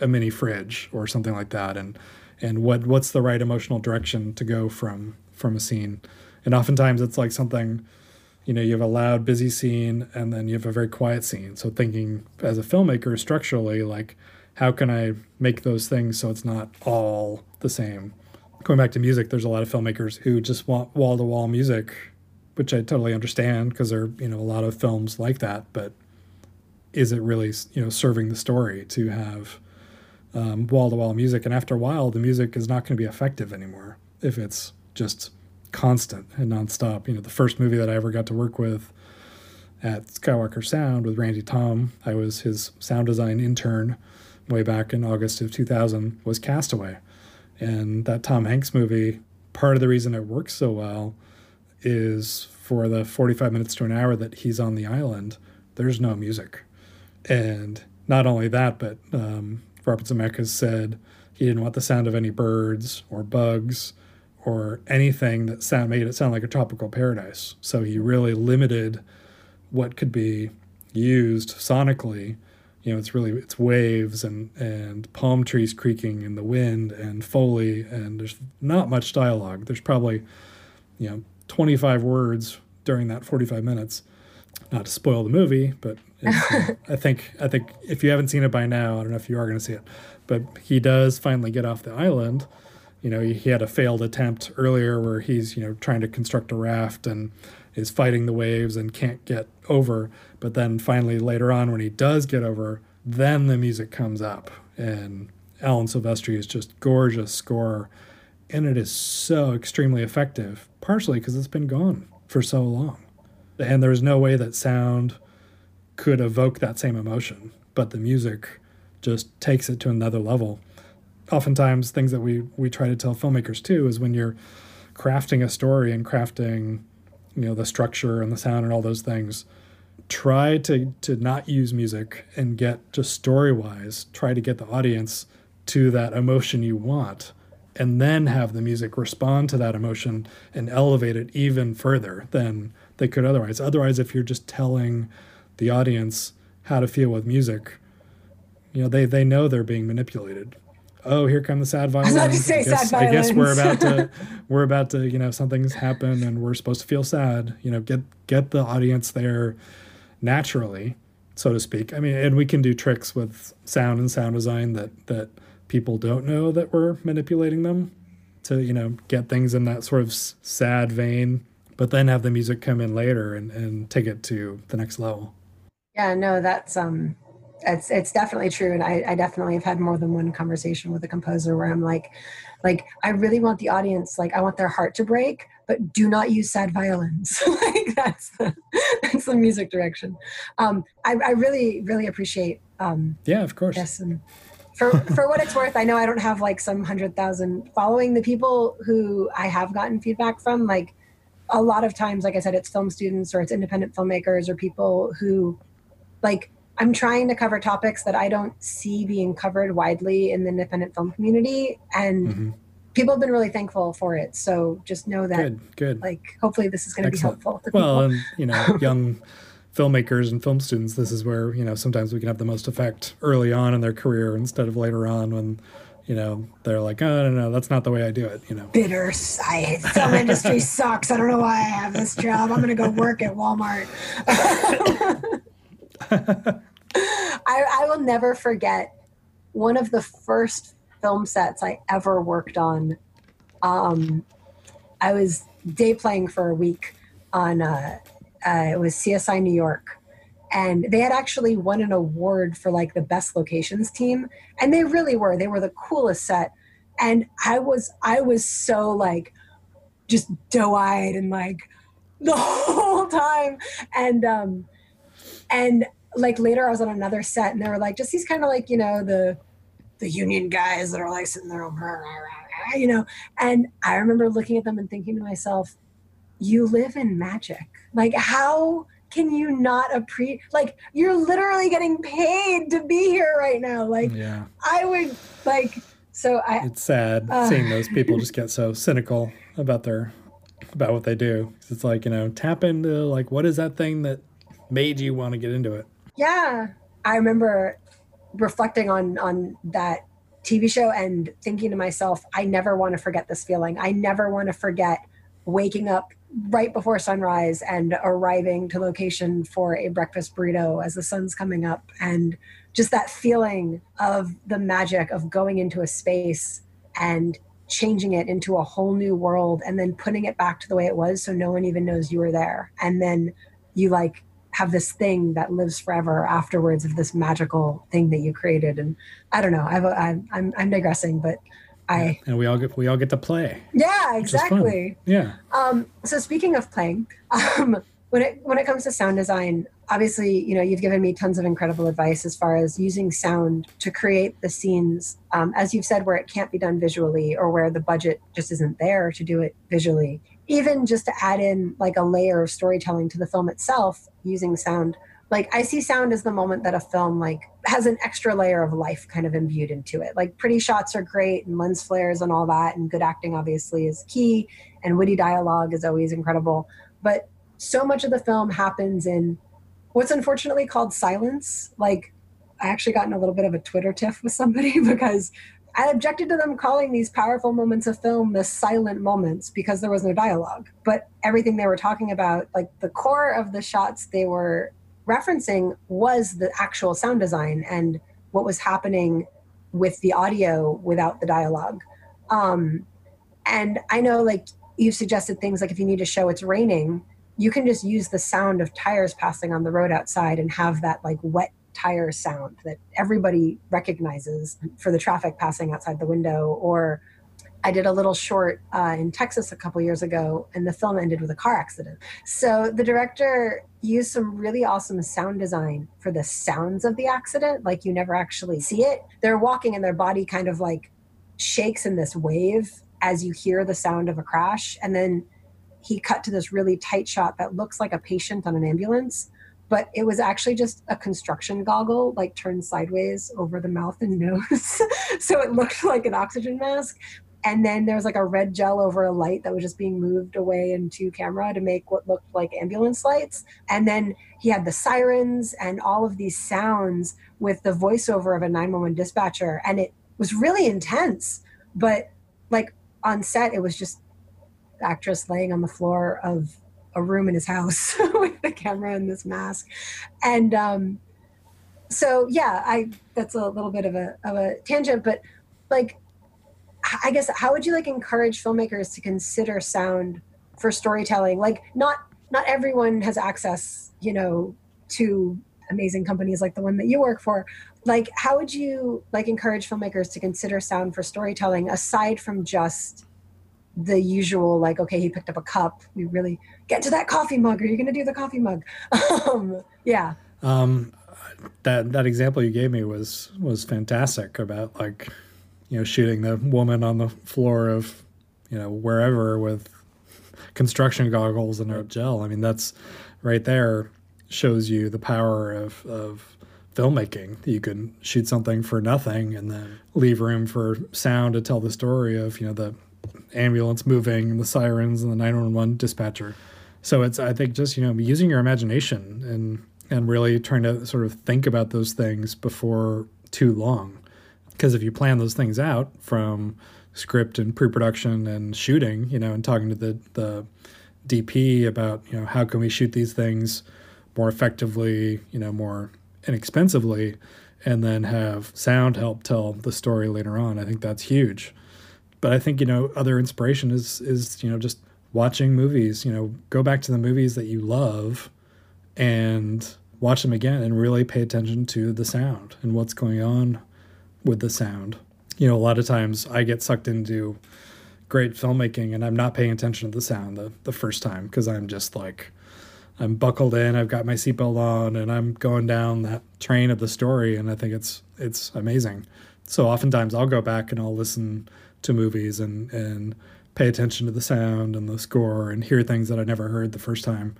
a mini fridge or something like that. And and what what's the right emotional direction to go from from a scene and oftentimes it's like something you know you have a loud busy scene and then you have a very quiet scene so thinking as a filmmaker structurally like how can i make those things so it's not all the same going back to music there's a lot of filmmakers who just want wall to wall music which I totally understand because there are you know a lot of films like that. But is it really you know serving the story to have wall to wall music? And after a while, the music is not going to be effective anymore if it's just constant and nonstop. You know, the first movie that I ever got to work with at Skywalker Sound with Randy Thom, I was his sound design intern way back in August of 2000, was Castaway. And that Tom Hanks movie, part of the reason it works so well is for the 45 minutes to an hour that he's on the island, there's no music. And not only that, but um, Robert Zemeckis said he didn't want the sound of any birds or bugs or anything that sound made it sound like a tropical paradise. So he really limited what could be used sonically. You know, it's really it's waves and and palm trees creaking in the wind and foley and there's not much dialogue. There's probably you know 25 words during that 45 minutes. Not to spoil the movie, but I think I think if you haven't seen it by now, I don't know if you are going to see it, but he does finally get off the island. You know, he had a failed attempt earlier where he's you know trying to construct a raft and is fighting the waves and can't get over. But then finally later on, when he does get over, then the music comes up and Alan Silvestri's just gorgeous score, and it is so extremely effective. Partially because it's been gone for so long, and there's no way that sound could evoke that same emotion, but the music just takes it to another level. Oftentimes, things that we we try to tell filmmakers too is when you're crafting a story and crafting, you know, the structure and the sound and all those things, try to to not use music and get just story wise, try to get the audience to that emotion you want and then have the music respond to that emotion and elevate it even further than they could otherwise. Otherwise, if you're just telling the audience how to feel with music. You know, they they know they're being manipulated. Oh, here come the sad violins.
I, was
I,
guess,
I guess we're about to we're about to, you know, something's happened and we're supposed to feel sad. You know, get get the audience there naturally, so to speak. I mean, and we can do tricks with sound and sound design that that people don't know that we're manipulating them to, you know, get things in that sort of sad vein, but then have the music come in later and, and take it to the next level.
Yeah, no, that's um it's it's definitely true. And I, I definitely have had more than one conversation with a composer where I'm like, like, I really want the audience, like I want their heart to break, but do not use sad violins. like that's the that's the music direction. Um I, I really, really appreciate um
Yeah, of course.
Yes. And for for what it's worth, I know I don't have like some hundred thousand following the people who I have gotten feedback from, like a lot of times, like I said, it's film students or it's independent filmmakers or people who like I'm trying to cover topics that I don't see being covered widely in the independent film community, and mm-hmm. people have been really thankful for it. So just know that,
good, good.
Like, hopefully, this is going to be helpful. To
well,
people.
and you know, young filmmakers and film students, this is where you know sometimes we can have the most effect early on in their career instead of later on when you know, they're like, oh, no, no, that's not the way I do it, you know.
Bitter. I, film industry sucks. I don't know why I have this job. I'm going to go work at Walmart. I, I will never forget one of the first film sets I ever worked on. Um, I was day playing for a week on uh, uh, it was CSI New York, and they had actually won an award for like the best locations team, and they really were. They were the coolest set, and I was I was so like just doe eyed and like the whole time, and um, and like later I was on another set and they were like just these kind of like you know the the union guys that are like sitting there you know? And I remember looking at them and thinking to myself you live in magic. Like how can you not appreciate like you're literally getting paid to be here right now. Like
yeah.
I would like so I
it's sad uh, seeing those people just get so cynical about their about what they do. It's like you know tap into like what is that thing that made you want to get into it
yeah. I remember reflecting on on that TV show and thinking to myself, I never want to forget this feeling. I never want to forget waking up right before sunrise and arriving to location for a breakfast burrito as the sun's coming up and just that feeling of the magic of going into a space and changing it into a whole new world and then putting it back to the way it was so no one even knows you were there and then you like have this thing that lives forever afterwards of this magical thing that you created. And i don't know I've, I'm, I'm i'm digressing but i
and we all get we all get to play.
Yeah exactly.
Yeah.
Um so speaking of playing um when it when it comes to sound design obviously you know you've given me tons of incredible advice as far as using sound to create the scenes um, as you've said where it can't be done visually or where the budget just isn't there to do it visually even just to add in like a layer of storytelling to the film itself using sound like i see sound as the moment that a film like has an extra layer of life kind of imbued into it like pretty shots are great and lens flares and all that and good acting obviously is key and witty dialogue is always incredible but so much of the film happens in what's unfortunately called silence. Like, I actually got in a little bit of a Twitter tiff with somebody because I objected to them calling these powerful moments of film the silent moments because there was no dialogue. But everything they were talking about, like the core of the shots they were referencing, was the actual sound design and what was happening with the audio without the dialogue. Um, and I know, like, you've suggested things like if you need to show it's raining, you can just use the sound of tires passing on the road outside and have that like wet tire sound that everybody recognizes for the traffic passing outside the window or I did a little short uh, in Texas a couple years ago, and the film ended with a car accident. So the director used some really awesome sound design for the sounds of the accident. Like you never actually see it. They're walking, and their body kind of like shakes in this wave as you hear the sound of a crash, and then he cut to this really tight shot that looks like a patient on an ambulance but it was actually just a construction goggle like turned sideways over the mouth and nose. So it looked like an oxygen mask. And then there was like a red gel over a light that was just being moved away into camera to make what looked like ambulance lights. And then he had the sirens and all of these sounds with the voiceover of a 911 dispatcher. And it was really intense but like on set it was just actress laying on the floor of a room in his house with the camera and this mask. And um, so yeah i that's a little bit of a, of a tangent but like i guess how would you like encourage filmmakers to consider sound for storytelling? Like not not everyone has access you know to amazing companies like the one that you work for. Like how would you like encourage filmmakers to consider sound for storytelling aside from just the usual like okay he picked up a cup. We really get to that coffee mug. Are you going to do the coffee mug? Um, yeah.
Um, that that example you gave me was was fantastic about like you know shooting the woman on the floor of you know wherever with construction goggles and a gel. I mean that's right there shows you the power of of filmmaking. You can shoot something for nothing and then leave room for sound to tell the story of you know the ambulance moving and the sirens and the 911 dispatcher. So it's I think just you know using your imagination and and really trying to sort of think about those things before too long. Because if you plan those things out from script and pre-production and shooting, you know, and talking to the the DP about you know how can we shoot these things more effectively, you know, more inexpensively, and then have sound help tell the story later on. I think that's huge but I think you know other inspiration is is you know just watching movies. You know, go back to the movies that you love and watch them again and really pay attention to the sound and what's going on with the sound. You know, a lot of times I get sucked into great filmmaking and I'm not paying attention to the sound the, the first time because I'm just like I'm buckled in, I've got my seatbelt on and I'm going down that train of the story and I think it's it's amazing. So oftentimes I'll go back and I'll listen to movies and and pay attention to the sound and the score and hear things that I never heard the first time.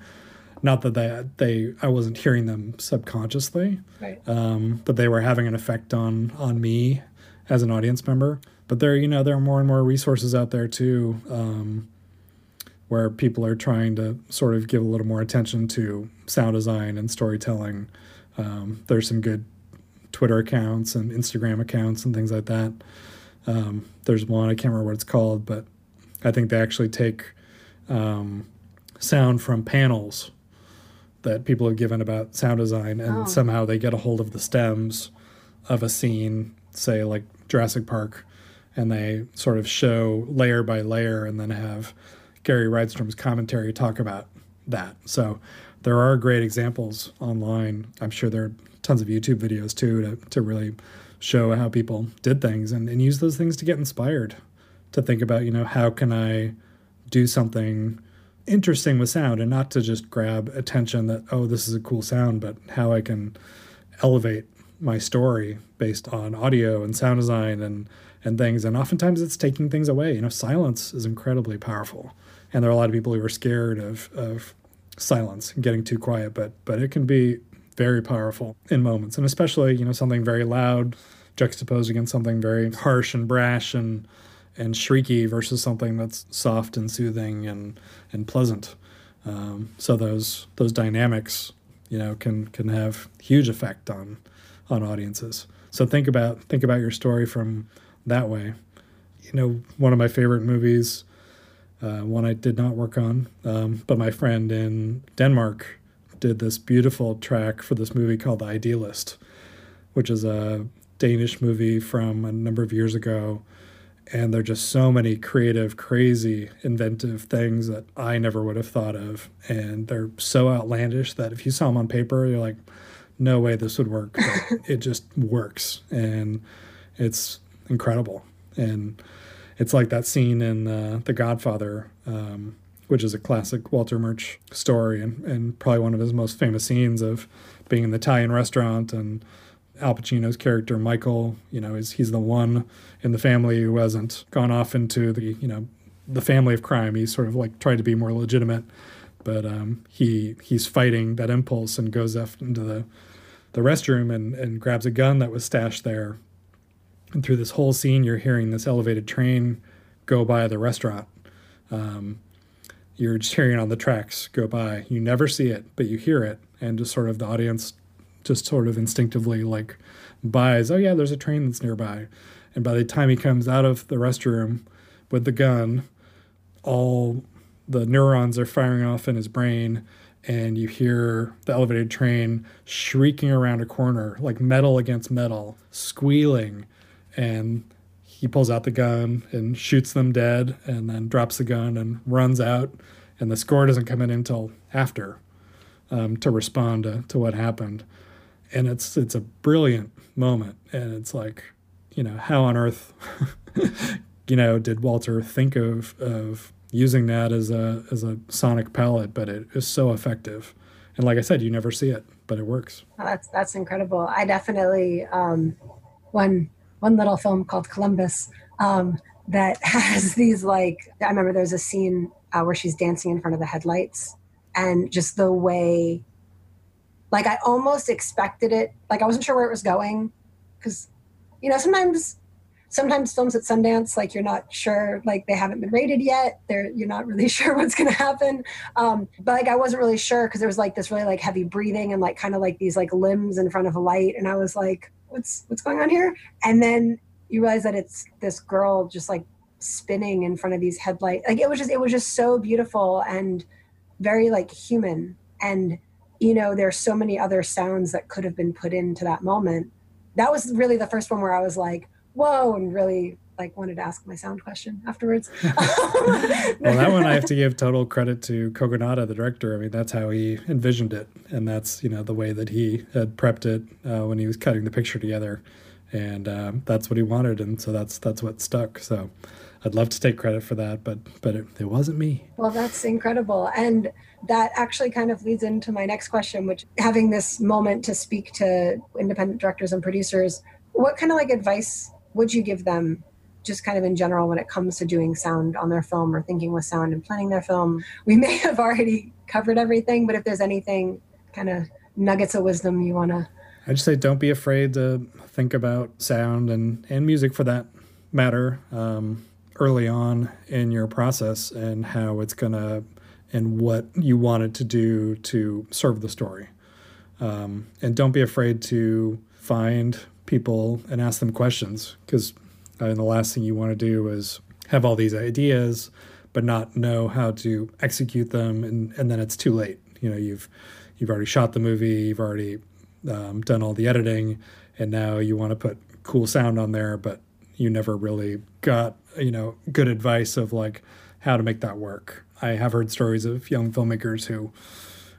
Not that they they I wasn't hearing them subconsciously,
right.
um, but they were having an effect on on me as an audience member. But there, you know, there are more and more resources out there too, um, where people are trying to sort of give a little more attention to sound design and storytelling. Um, there's some good Twitter accounts and Instagram accounts and things like that. Um, there's one I can't remember what it's called, but I think they actually take um, sound from panels that people have given about sound design, and oh. somehow they get a hold of the stems of a scene, say like Jurassic Park, and they sort of show layer by layer and then have Gary Rydstrom's commentary talk about that. So there are great examples online. I'm sure there are tons of YouTube videos too to, to really show how people did things and, and use those things to get inspired to think about, you know, how can I do something interesting with sound and not to just grab attention that, oh, this is a cool sound, but how I can elevate my story based on audio and sound design and and things. And oftentimes it's taking things away. You know, silence is incredibly powerful. And there are a lot of people who are scared of, of silence and getting too quiet, but but it can be very powerful in moments. And especially, you know, something very loud juxtaposed against something very harsh and brash and and shrieky versus something that's soft and soothing and and pleasant. Um, so those those dynamics, you know, can can have huge effect on on audiences. So think about think about your story from that way. You know, one of my favorite movies, uh, one I did not work on, um, but my friend in Denmark did this beautiful track for this movie called The Idealist, which is a Danish movie from a number of years ago. And there are just so many creative, crazy, inventive things that I never would have thought of. And they're so outlandish that if you saw them on paper, you're like, no way this would work. But it just works. And it's incredible. And it's like that scene in uh, The Godfather, um, which is a classic Walter Murch story and, and probably one of his most famous scenes of being in the Italian restaurant and Al Pacino's character Michael, you know, is he's the one in the family who hasn't gone off into the, you know, the family of crime. He's sort of like tried to be more legitimate, but um, he he's fighting that impulse and goes up into the the restroom and, and grabs a gun that was stashed there and through this whole scene, you're hearing this elevated train go by the restaurant. Um, you're just hearing on the tracks go by. You never see it, but you hear it, and just sort of the audience just sort of instinctively like buys, oh yeah, there's a train that's nearby. And by the time he comes out of the restroom with the gun, all the neurons are firing off in his brain and you hear the elevated train shrieking around a corner like metal against metal, squealing. And he pulls out the gun and shoots them dead and then drops the gun and runs out. And the score doesn't come in until after um, to respond to, to what happened and it's it's a brilliant moment. And it's like you know how on earth you know did walter think of of using that as a as a sonic palette? But it is so effective. And like i said you never see it but it works.
Oh, that's that's incredible. I definitely um one one little film called Columbus um, that has these like I remember there's a scene uh, where she's dancing in front of the headlights and just the way like I almost expected it. Like I wasn't sure where it was going because you know sometimes sometimes films at Sundance like you're not sure like they haven't been rated yet. They're you're not really sure what's going to happen. Um, but like I wasn't really sure because there was like this really like heavy breathing and like kind of like these like limbs in front of a light. And I was like what's what's going on here? And then you realize that it's this girl just like spinning in front of these headlights like it was just it was just so beautiful and very like human. And you know there's so many other sounds that could have been put into that moment that was really the first one where i was like whoa and really like wanted to ask my sound question afterwards.
well, that one I have to give total credit to Kogonada, the director. I mean, that's how he envisioned it, and that's you know the way that he had prepped it uh, when he was cutting the picture together, and um, that's what he wanted, and so that's that's what stuck. So. I'd love to take credit for that, but but it, it wasn't me.
Well, that's incredible, and that actually kind of leads into my next question, which having this moment to speak to independent directors and producers, what kind of like advice would you give them just kind of in general when it comes to doing sound on their film or thinking with sound and planning their film. We may have already covered everything, but if there's anything kind of nuggets of wisdom you want to.
I'd just say don't be afraid to think about sound and, and music for that matter um, early on in your process and how it's going to and what you want it to do to serve the story. Um, and don't be afraid to find people and ask them questions because uh, the last thing you want to do is have all these ideas, but not know how to execute them, and, and then it's too late. You know, you've you've already shot the movie, you've already um, done all the editing, and now you want to put cool sound on there, but you never really got you know good advice of like how to make that work. I have heard stories of young filmmakers who,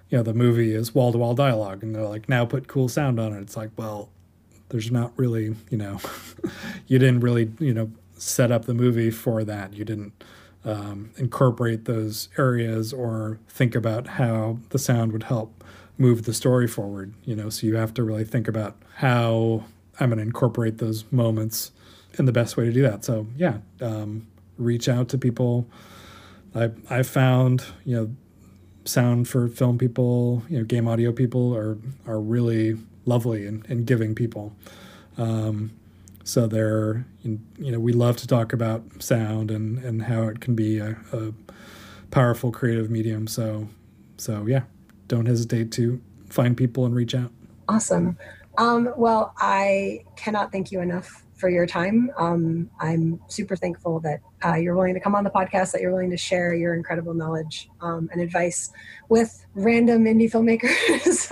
you know, the movie is wall to wall dialogue, and they're like, now put cool sound on it. It's like, well, there's not really, you know, you didn't really, you know, set up the movie for that. You didn't um, incorporate those areas or think about how the sound would help move the story forward. You know, so you have to really think about how I'm going to incorporate those moments and the best way to do that. So yeah, um, reach out to people. I I found you know sound for film people, you know, game audio people are are really lovely and, and giving people. Um, so they're you know we love to talk about sound and and how it can be a, a powerful creative medium. So so yeah, don't hesitate to find people and reach out.
Awesome. Um, well, I cannot thank you enough for your time. Um, I'm super thankful that uh, you're willing to come on the podcast, that you're willing to share your incredible knowledge um, and advice with random indie filmmakers.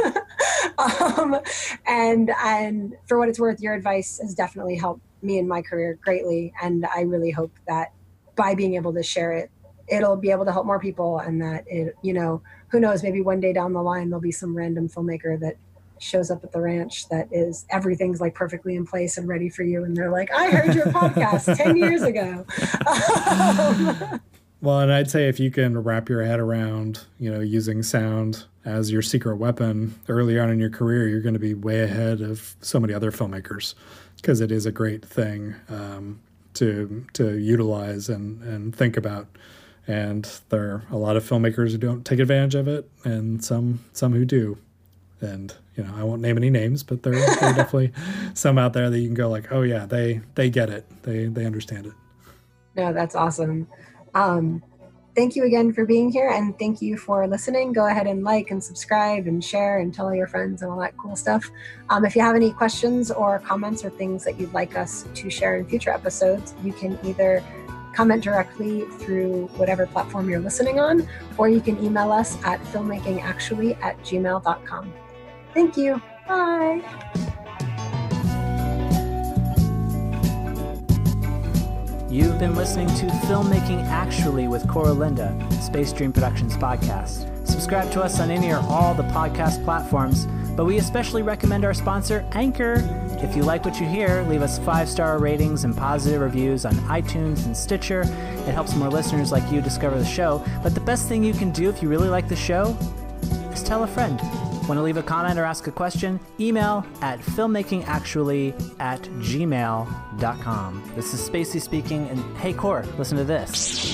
um, and and for what it's worth, your advice has definitely helped me in my career greatly. And I really hope that by being able to share it, it'll be able to help more people, and that it, you know, who knows, maybe one day down the line there'll be some random filmmaker that shows up at the ranch that is everything's like perfectly in place and ready for you and they're like i heard your podcast 10 years ago.
Well and i'd say if you can wrap your head around you know using sound as your secret weapon early on in your career you're going to be way ahead of so many other filmmakers because it is a great thing um, to to utilize and and think about. And there are a lot of filmmakers who don't take advantage of it and some some who do and you know, I won't name any names, but there, there are definitely some out there that you can go like, oh yeah, they they get it, they they understand it.
No, that's awesome. Um, thank you again for being here, and thank you for listening. Go ahead and like and subscribe and share and tell all your friends and all that cool stuff. Um, if you have any questions or comments or things that you'd like us to share in future episodes, you can either comment directly through whatever platform you're listening on, or you can email us at filmmakingactually at gmail.com. Thank you. Bye.
You've been listening to Filmmaking Actually with Cora Linda, Space Dream Productions podcast. Subscribe to us on any or all the podcast platforms, but we especially recommend our sponsor, Anchor. If you like what you hear, leave us five star ratings and positive reviews on iTunes and Stitcher. It helps more listeners like you discover the show. But the best thing you can do if you really like the show is tell a friend. Want to leave a comment or ask a question? Email at filmmakingactually at gmail.com. This is Spacey speaking, and hey, Core, listen to this.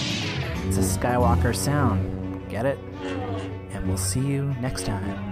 It's a Skywalker sound. Get it? And we'll see you next time.